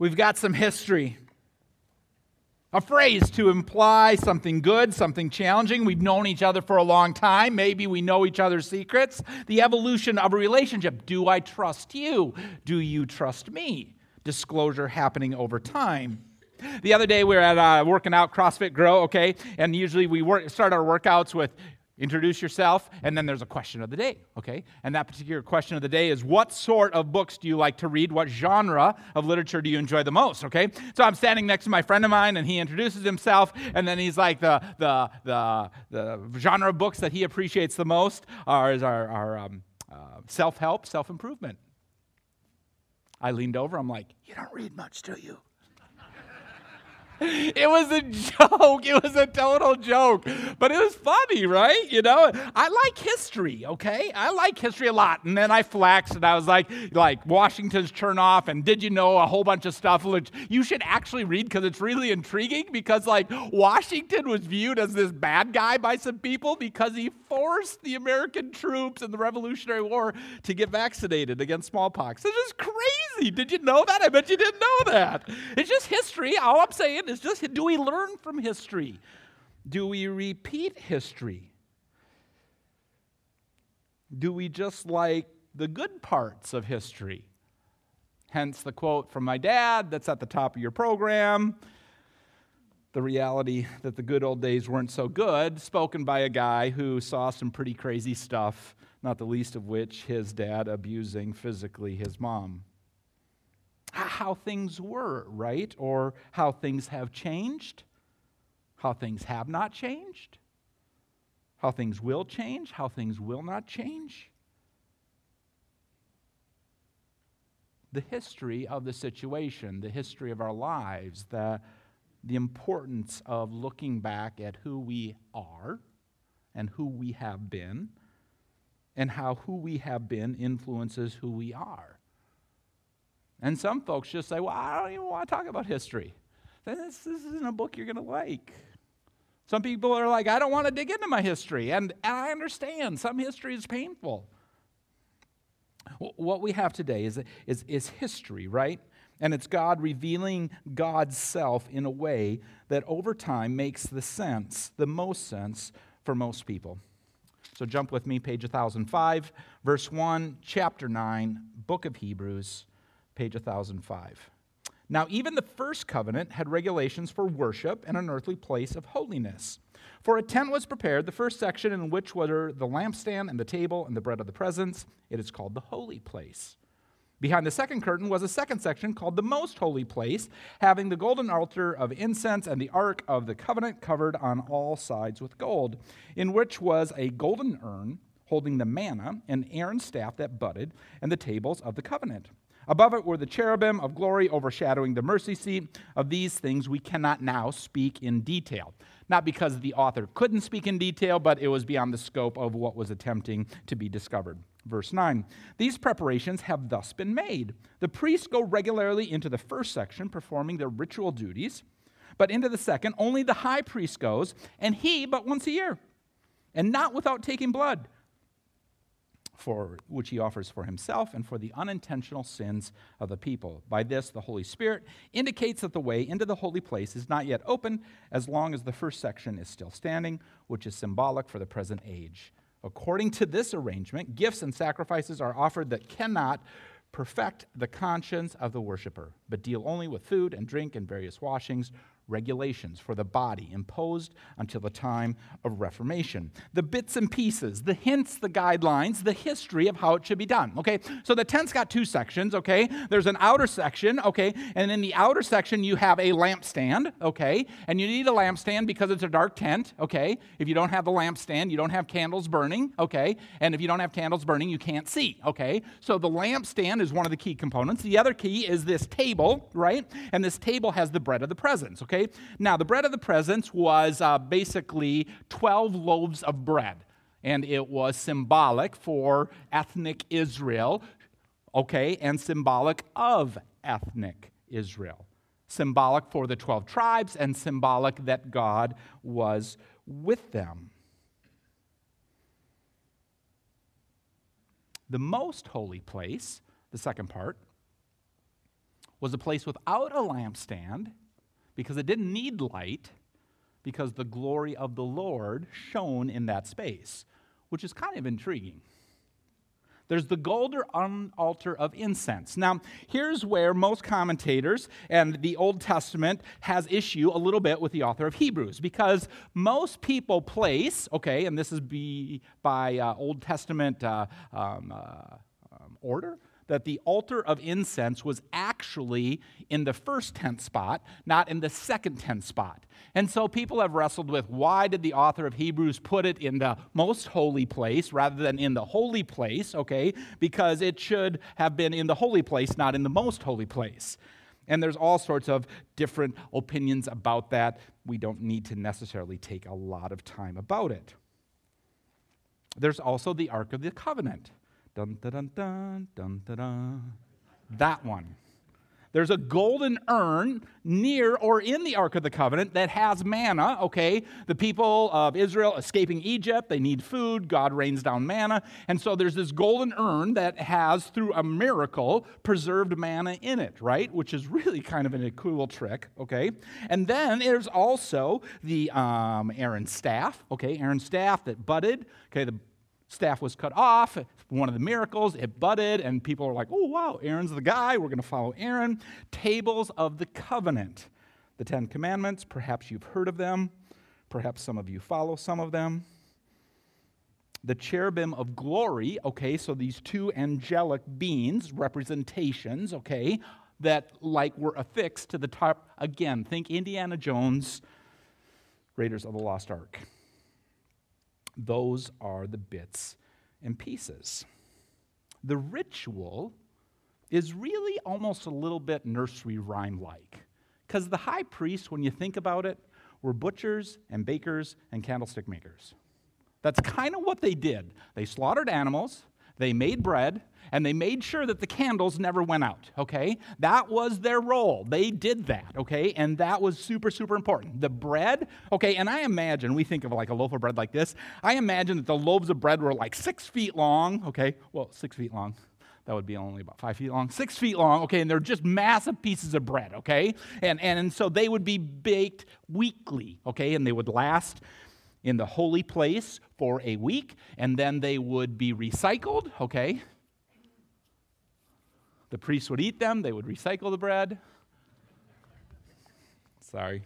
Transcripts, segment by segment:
We've got some history. A phrase to imply something good, something challenging. We've known each other for a long time. Maybe we know each other's secrets. The evolution of a relationship. Do I trust you? Do you trust me? Disclosure happening over time. The other day we were at uh, working out CrossFit Grow, okay, and usually we work, start our workouts with introduce yourself, and then there's a question of the day, okay? And that particular question of the day is what sort of books do you like to read? What genre of literature do you enjoy the most, okay? So I'm standing next to my friend of mine, and he introduces himself, and then he's like, the, the, the, the genre of books that he appreciates the most are, are, are um, uh, self help, self improvement. I leaned over, I'm like, You don't read much, do you? It was a joke. It was a total joke. But it was funny, right? You know, I like history, okay? I like history a lot. And then I flexed and I was like, like Washington's Chernow and did you know a whole bunch of stuff which you should actually read because it's really intriguing because like Washington was viewed as this bad guy by some people because he forced the American troops in the Revolutionary War to get vaccinated against smallpox. This is crazy. Did you know that? I bet you didn't know that. It's just history. All I'm saying is just do we learn from history? Do we repeat history? Do we just like the good parts of history? Hence the quote from my dad that's at the top of your program. The reality that the good old days weren't so good, spoken by a guy who saw some pretty crazy stuff, not the least of which his dad abusing physically his mom how things were, right? Or how things have changed, how things have not changed, how things will change, how things will not change. The history of the situation, the history of our lives, the, the importance of looking back at who we are and who we have been, and how who we have been influences who we are. And some folks just say, well, I don't even want to talk about history. This, this isn't a book you're going to like. Some people are like, I don't want to dig into my history. And, and I understand, some history is painful. What we have today is, is, is history, right? And it's God revealing God's self in a way that over time makes the sense, the most sense for most people. So jump with me, page 1005, verse 1, chapter 9, book of Hebrews page 1005. Now, even the first covenant had regulations for worship and an earthly place of holiness. For a tent was prepared, the first section in which were the lampstand and the table and the bread of the presence. It is called the holy place. Behind the second curtain was a second section called the most holy place, having the golden altar of incense and the ark of the covenant covered on all sides with gold, in which was a golden urn holding the manna and Aaron's staff that budded, and the tables of the covenant. Above it were the cherubim of glory overshadowing the mercy seat. Of these things we cannot now speak in detail. Not because the author couldn't speak in detail, but it was beyond the scope of what was attempting to be discovered. Verse 9 These preparations have thus been made. The priests go regularly into the first section, performing their ritual duties, but into the second, only the high priest goes, and he but once a year, and not without taking blood for which he offers for himself and for the unintentional sins of the people. By this, the Holy Spirit indicates that the way into the holy place is not yet open as long as the first section is still standing, which is symbolic for the present age. According to this arrangement, gifts and sacrifices are offered that cannot perfect the conscience of the worshiper, but deal only with food and drink and various washings regulations for the body imposed until the time of Reformation. The bits and pieces, the hints, the guidelines, the history of how it should be done. Okay, so the tent's got two sections. Okay, there's an outer section. Okay, and in the outer section you have a lampstand. Okay, and you need a lampstand because it's a dark tent. Okay, if you don't have the lampstand, you don't have candles burning. Okay, and if you don't have candles burning, you can't see. Okay, so the lampstand is one of the key components. The other key is this table, right? And this table has the bread of the presence. Okay, Okay? Now, the bread of the presence was uh, basically 12 loaves of bread, and it was symbolic for ethnic Israel, okay, and symbolic of ethnic Israel. Symbolic for the 12 tribes, and symbolic that God was with them. The most holy place, the second part, was a place without a lampstand because it didn't need light because the glory of the Lord shone in that space, which is kind of intriguing. There's the golden altar of incense. Now, here's where most commentators and the Old Testament has issue a little bit with the author of Hebrews because most people place, okay, and this is be by uh, Old Testament uh, um, uh, um, order, that the altar of incense was actually in the first tent spot, not in the second tent spot. And so people have wrestled with why did the author of Hebrews put it in the most holy place rather than in the holy place, okay? Because it should have been in the holy place, not in the most holy place. And there's all sorts of different opinions about that. We don't need to necessarily take a lot of time about it. There's also the Ark of the Covenant. Dun, dun, dun, dun, dun, dun, dun. That one. There's a golden urn near or in the Ark of the Covenant that has manna, okay? The people of Israel escaping Egypt, they need food. God rains down manna. And so there's this golden urn that has, through a miracle, preserved manna in it, right? Which is really kind of a cool trick, okay? And then there's also the um, Aaron's staff, okay? Aaron's staff that budded, okay? The staff was cut off. One of the miracles, it budded, and people are like, oh, wow, Aaron's the guy. We're going to follow Aaron. Tables of the covenant. The Ten Commandments, perhaps you've heard of them. Perhaps some of you follow some of them. The cherubim of glory, okay, so these two angelic beings, representations, okay, that like were affixed to the top. Again, think Indiana Jones, Raiders of the Lost Ark. Those are the bits and pieces. The ritual is really almost a little bit nursery rhyme like. Because the high priests, when you think about it, were butchers and bakers and candlestick makers. That's kind of what they did. They slaughtered animals, they made bread, and they made sure that the candles never went out, okay? That was their role. They did that, okay? And that was super, super important. The bread, okay, and I imagine, we think of like a loaf of bread like this. I imagine that the loaves of bread were like six feet long, okay? Well, six feet long. That would be only about five feet long, six feet long, okay, and they're just massive pieces of bread, okay? And, and, and so they would be baked weekly, okay, and they would last in the holy place for a week, and then they would be recycled, okay? The priests would eat them, they would recycle the bread. Sorry.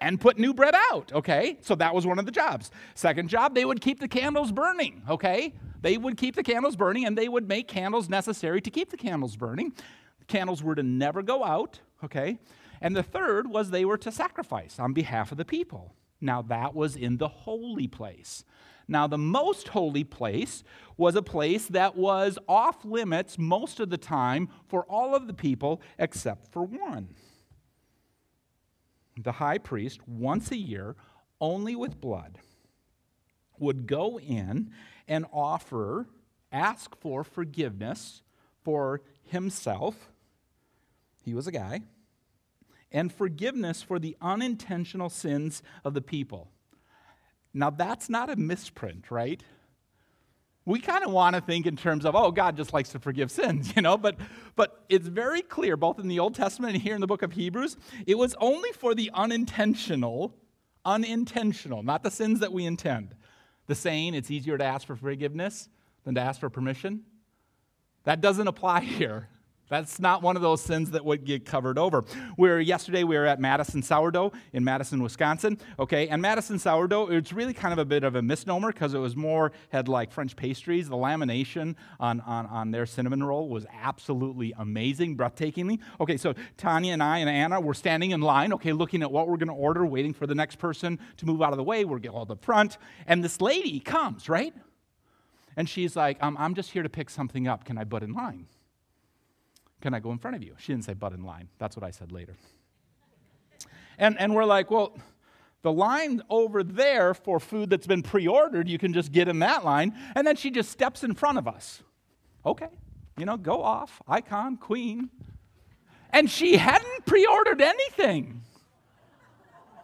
And put new bread out, okay? So that was one of the jobs. Second job, they would keep the candles burning, okay? They would keep the candles burning and they would make candles necessary to keep the candles burning. The candles were to never go out, okay? And the third was they were to sacrifice on behalf of the people. Now, that was in the holy place. Now, the most holy place was a place that was off limits most of the time for all of the people except for one. The high priest, once a year, only with blood, would go in and offer, ask for forgiveness for himself. He was a guy. And forgiveness for the unintentional sins of the people. Now, that's not a misprint, right? We kind of want to think in terms of, oh, God just likes to forgive sins, you know, but, but it's very clear, both in the Old Testament and here in the book of Hebrews, it was only for the unintentional, unintentional, not the sins that we intend. The saying, it's easier to ask for forgiveness than to ask for permission. That doesn't apply here. That's not one of those sins that would get covered over. Where yesterday we were at Madison Sourdough in Madison, Wisconsin. Okay, and Madison Sourdough, it's really kind of a bit of a misnomer because it was more had like French pastries. The lamination on, on, on their cinnamon roll was absolutely amazing, breathtakingly. Okay, so Tanya and I and Anna were standing in line, okay, looking at what we're going to order, waiting for the next person to move out of the way. We're all the front, and this lady comes, right? And she's like, um, I'm just here to pick something up. Can I butt in line? Can I go in front of you? She didn't say, but in line. That's what I said later. And, and we're like, well, the line over there for food that's been pre ordered, you can just get in that line. And then she just steps in front of us. Okay, you know, go off, icon, queen. And she hadn't pre ordered anything.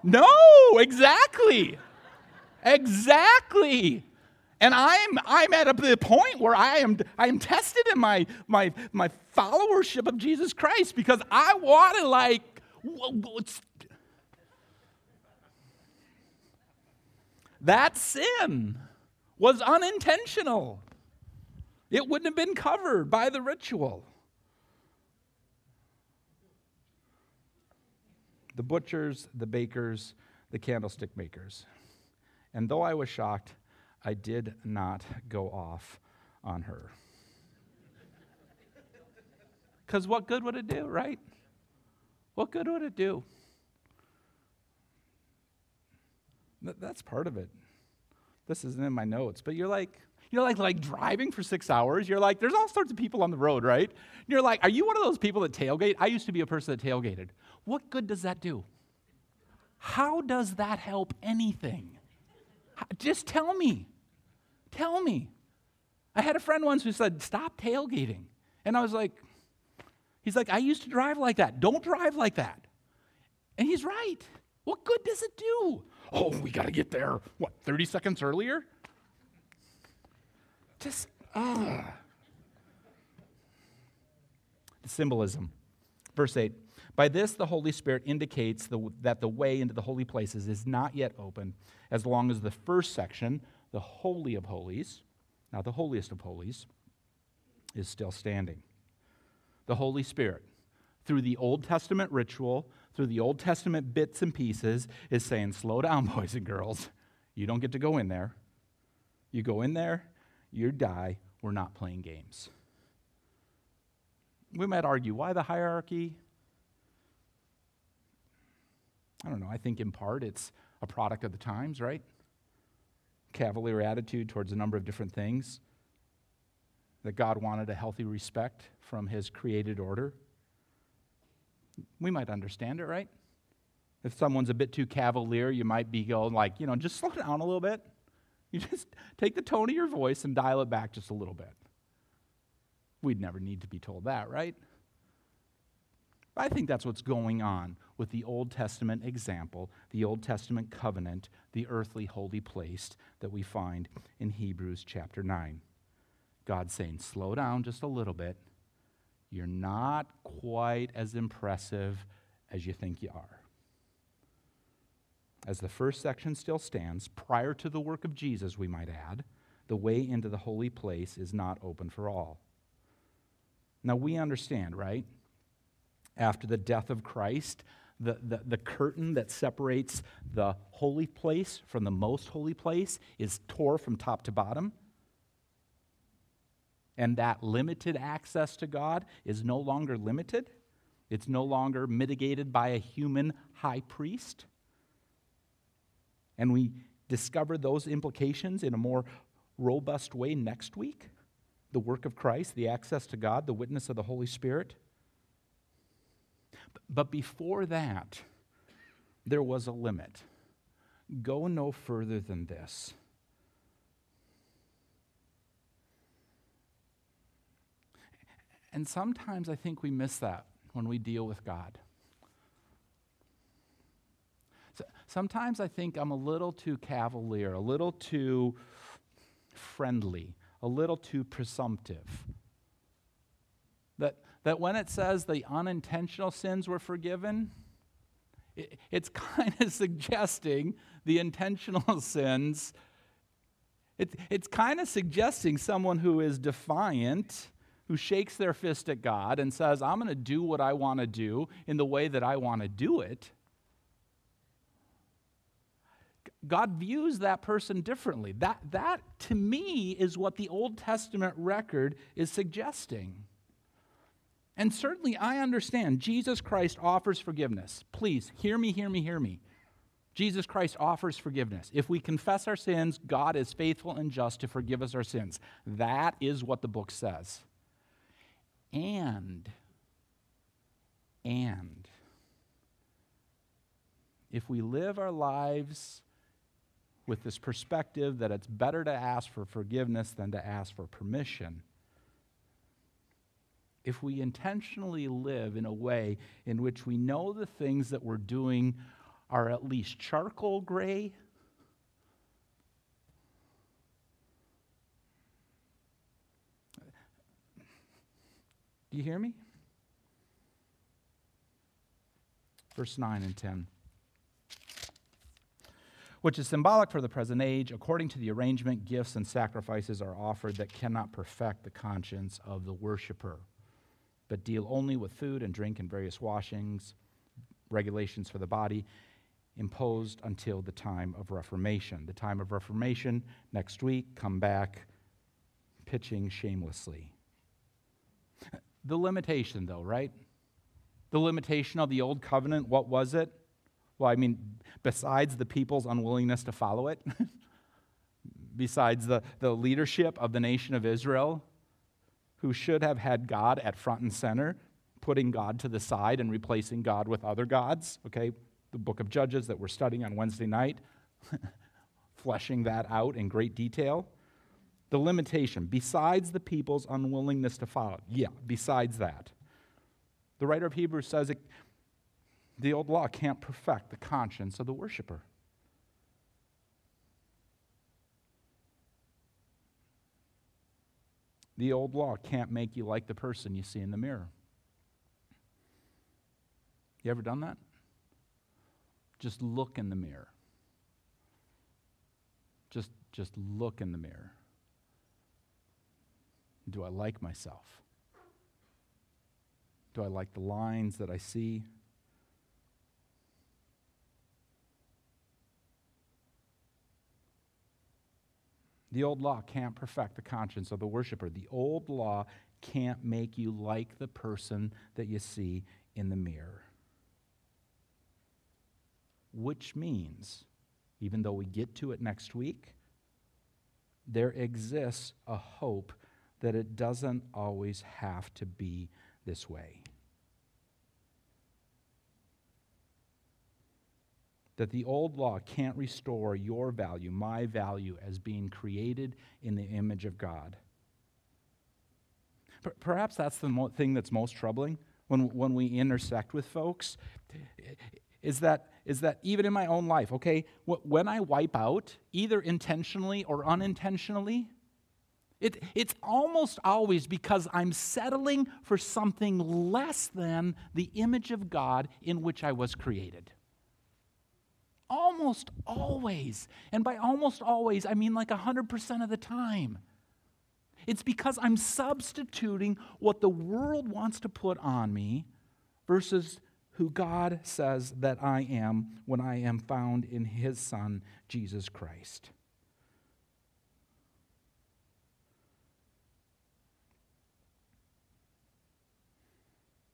No, exactly. Exactly. And I'm, I'm at a, the point where I am, I am tested in my, my, my followership of Jesus Christ because I want to, like, that sin was unintentional. It wouldn't have been covered by the ritual. The butchers, the bakers, the candlestick makers. And though I was shocked, I did not go off on her. Because what good would it do, right? What good would it do? That's part of it. This isn't in my notes, but you're like, you know, like, like driving for six hours. You're like, there's all sorts of people on the road, right? And you're like, are you one of those people that tailgate? I used to be a person that tailgated. What good does that do? How does that help anything? Just tell me. Tell me. I had a friend once who said, stop tailgating. And I was like, he's like, I used to drive like that. Don't drive like that. And he's right. What good does it do? Oh, we got to get there, what, 30 seconds earlier? Just, ah. The symbolism. Verse 8 By this, the Holy Spirit indicates the, that the way into the holy places is not yet open, as long as the first section, the Holy of Holies, now the holiest of holies, is still standing. The Holy Spirit, through the Old Testament ritual, through the Old Testament bits and pieces, is saying, Slow down, boys and girls. You don't get to go in there. You go in there, you die. We're not playing games. We might argue why the hierarchy? I don't know. I think in part it's a product of the times, right? Cavalier attitude towards a number of different things. That God wanted a healthy respect from his created order. We might understand it, right? If someone's a bit too cavalier, you might be going like, you know, just slow down a little bit. You just take the tone of your voice and dial it back just a little bit. We'd never need to be told that, right? I think that's what's going on with the Old Testament example, the Old Testament covenant, the earthly holy place that we find in Hebrews chapter 9. God saying, slow down just a little bit. You're not quite as impressive as you think you are as the first section still stands, prior to the work of Jesus, we might add, the way into the holy place is not open for all. Now, we understand, right? After the death of Christ, the, the, the, curtain that separates the holy place from the most holy place is tore from top to bottom. And that limited access to God is no longer limited. It's no longer mitigated by a human high priest. And we discover those implications in a more robust way next week the work of Christ, the access to God, the witness of the Holy Spirit. But before that, there was a limit. Go no further than this. And sometimes I think we miss that when we deal with God. Sometimes I think I'm a little too cavalier, a little too friendly, a little too presumptive. That, that when it says the unintentional sins were forgiven, it, it's kind of suggesting the intentional sins. It, it's kind of suggesting someone who is defiant, who shakes their fist at God and says, I'm going to do what I want to do in the way that I want to do it. God views that person differently. That, that, to me, is what the Old Testament record is suggesting. And certainly, I understand Jesus Christ offers forgiveness. Please, hear me, hear me, hear me. Jesus Christ offers forgiveness. If we confess our sins, God is faithful and just to forgive us our sins. That is what the book says. And, and, if we live our lives with this perspective that it's better to ask for forgiveness than to ask for permission, if we intentionally live in a way in which we know the things that we're doing are at least charcoal gray, do you hear me? Verse 9 and 10 which is symbolic for the present age. According to the arrangement, gifts and sacrifices are offered that cannot perfect the conscience of the worshiper but deal only with food and drink and various washings, regulations for the body, imposed until the time of Reformation. The time of Reformation, next week, come back pitching shamelessly. The limitation, though, right? The limitation of the old covenant, what was it? Well, I mean, besides the people's unwillingness to follow it, besides the, the leadership of the nation of Israel, who should have had God at front and center, putting God to the side and replacing God with other gods, okay? The book of Judges that we're studying on Wednesday night, fleshing that out in great detail. The limitation, besides the people's unwillingness to follow, yeah, besides that. The writer of Hebrews says it, the old law can't perfect the conscience of the worshiper. The old law can't make you like the person you see in the mirror. You ever done that? Just look in the mirror. Just, just look in the mirror. Do I like myself? Do I like the lines that I see? The old law can't perfect the conscience of the worshiper. The old law can't make you like the person that you see in the mirror. Which means, even though we get to it next week, there exists a hope that it doesn't always have to be this way. That the old law can't restore your value, my value, as being created in the image of God. Perhaps that's the mo- thing that's most troubling when, when we intersect with folks is that, is that even in my own life, okay, when I wipe out, either intentionally or unintentionally, it, it's almost always because I'm settling for something less than the image of God in which I was created. Almost always. And by almost always, I mean like 100% of the time. It's because I'm substituting what the world wants to put on me versus who God says that I am when I am found in His Son, Jesus Christ.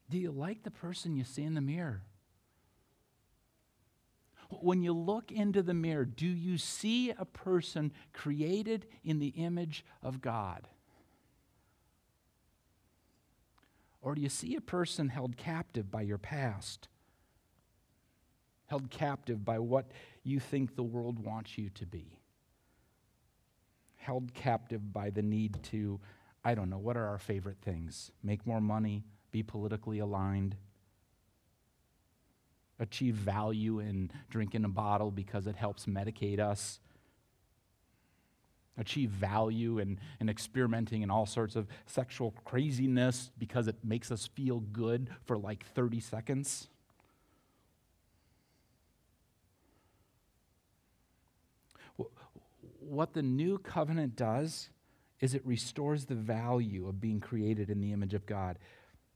Do you like the person you see in the mirror? When you look into the mirror, do you see a person created in the image of God? Or do you see a person held captive by your past? Held captive by what you think the world wants you to be? Held captive by the need to, I don't know, what are our favorite things? Make more money, be politically aligned, achieve value in drinking a bottle because it helps medicate us, achieve value in, in experimenting in all sorts of sexual craziness because it makes us feel good for like 30 seconds. What the new covenant does is it restores the value of being created in the image of God.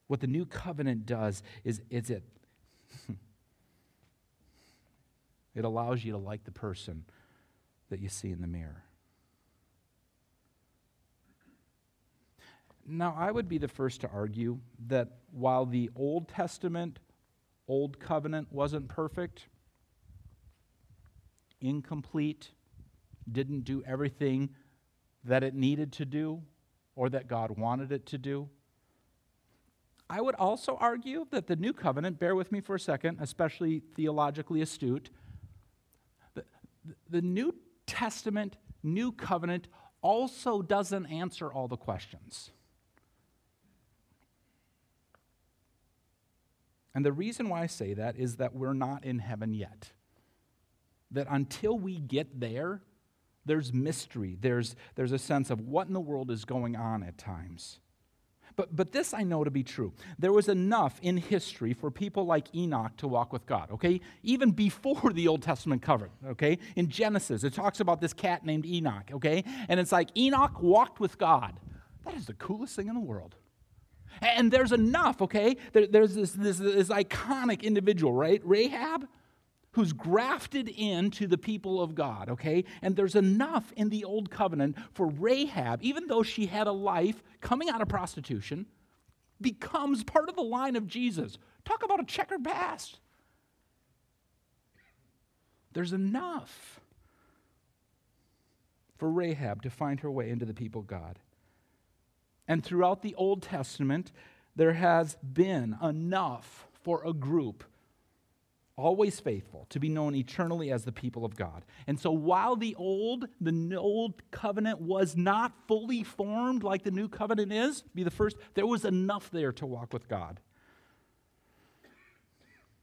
What the new covenant does is, is it It allows you to like the person that you see in the mirror. Now, I would be the first to argue that while the Old Testament, Old Covenant wasn't perfect, incomplete, didn't do everything that it needed to do or that God wanted it to do, I would also argue that the New Covenant, bear with me for a second, especially theologically astute, the New Testament, New Covenant also doesn't answer all the questions. And the reason why I say that is that we're not in heaven yet. That until we get there, there's mystery. There's, there's a sense of what in the world is going on at times. But, but this I know to be true. There was enough in history for people like Enoch to walk with God, okay? Even before the Old Testament covered, okay? In Genesis, it talks about this cat named Enoch, okay? And it's like Enoch walked with God. That is the coolest thing in the world. And there's enough, okay? There, there's this, this, this iconic individual, right? Rahab who's grafted into the people of God, okay? And there's enough in the old covenant for Rahab, even though she had a life coming out of prostitution, becomes part of the line of Jesus. Talk about a checkered past. There's enough for Rahab to find her way into the people of God. And throughout the Old Testament, there has been enough for a group always faithful, to be known eternally as the people of God. And so while the old, the old covenant was not fully formed like the new covenant is, be the first, there was enough there to walk with God.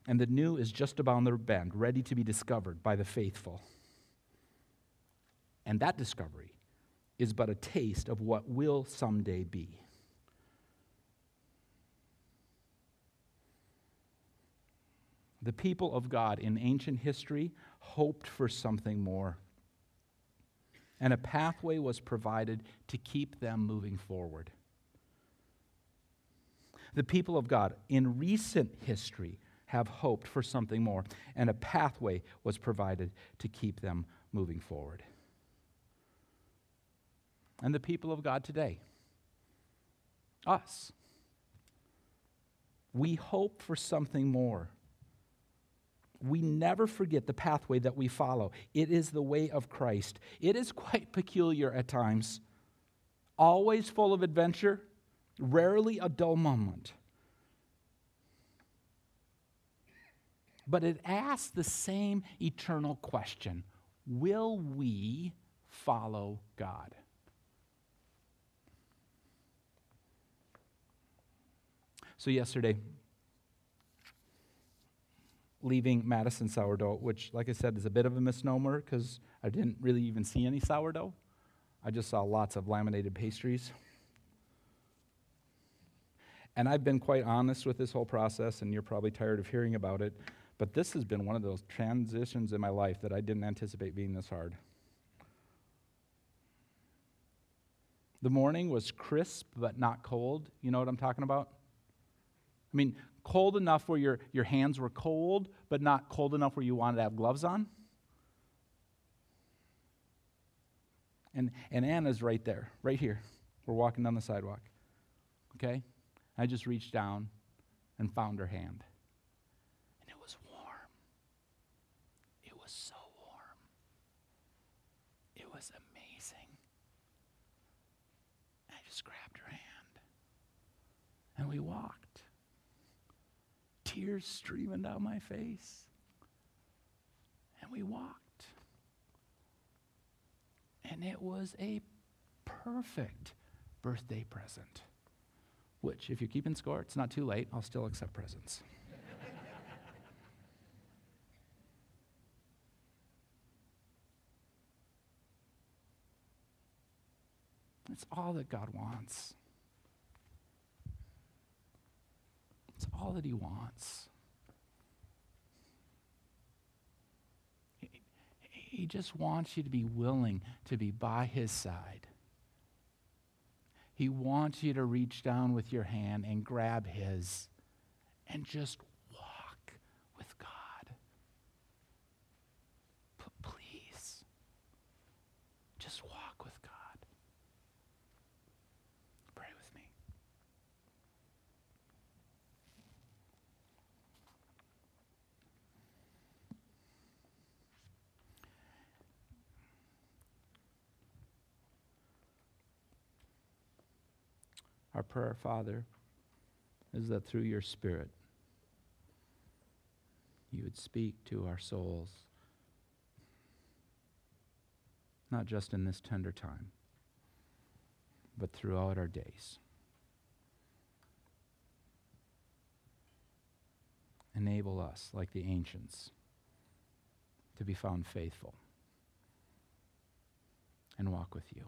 And the new is just about the bend, ready to be discovered by the faithful. And that discovery is but a taste of what will someday be. The people of God in ancient history hoped for something more. And a pathway was provided to keep them moving forward. The people of God in recent history have hoped for something more, and a pathway was provided to keep them moving forward. And the people of God today, us, we hope for something more we never forget the pathway that we follow. It is the way of Christ. It is quite peculiar at times, always full of adventure, rarely a dull moment. But it asks the same eternal question Will we follow God? So, yesterday, leaving Madison sourdough, which, like I said, is a bit of a misnomer because I didn't really even see any sourdough. I just saw lots of laminated pastries. And I've been quite honest with this whole process, and you're probably tired of hearing about it, but this has been one of those transitions in my life that I didn't anticipate being this hard. The morning was crisp but not cold. You know what I'm talking about? I mean, cold enough where your, your hands were cold, but not cold enough where you wanted to have gloves on. And, and Anna's right there, right here. We're walking down the sidewalk. Okay? I just reached down and found her hand. And it was warm. It was so warm. It was amazing. I just grabbed her hand. And we walked tears streaming down my face. And we walked. And it was a perfect birthday present. Which, if you're keeping score, it's not too late. I'll still accept presents. It's all that God wants. It's all that He wants. He, he just wants you to be willing to be by His side. He wants you to reach down with your hand and grab His and just walk with God. But please, just walk with God. Our prayer, Father, is that through your Spirit, you would speak to our souls, not just in this tender time, but throughout our days. Enable us, like the ancients, to be found faithful and walk with you.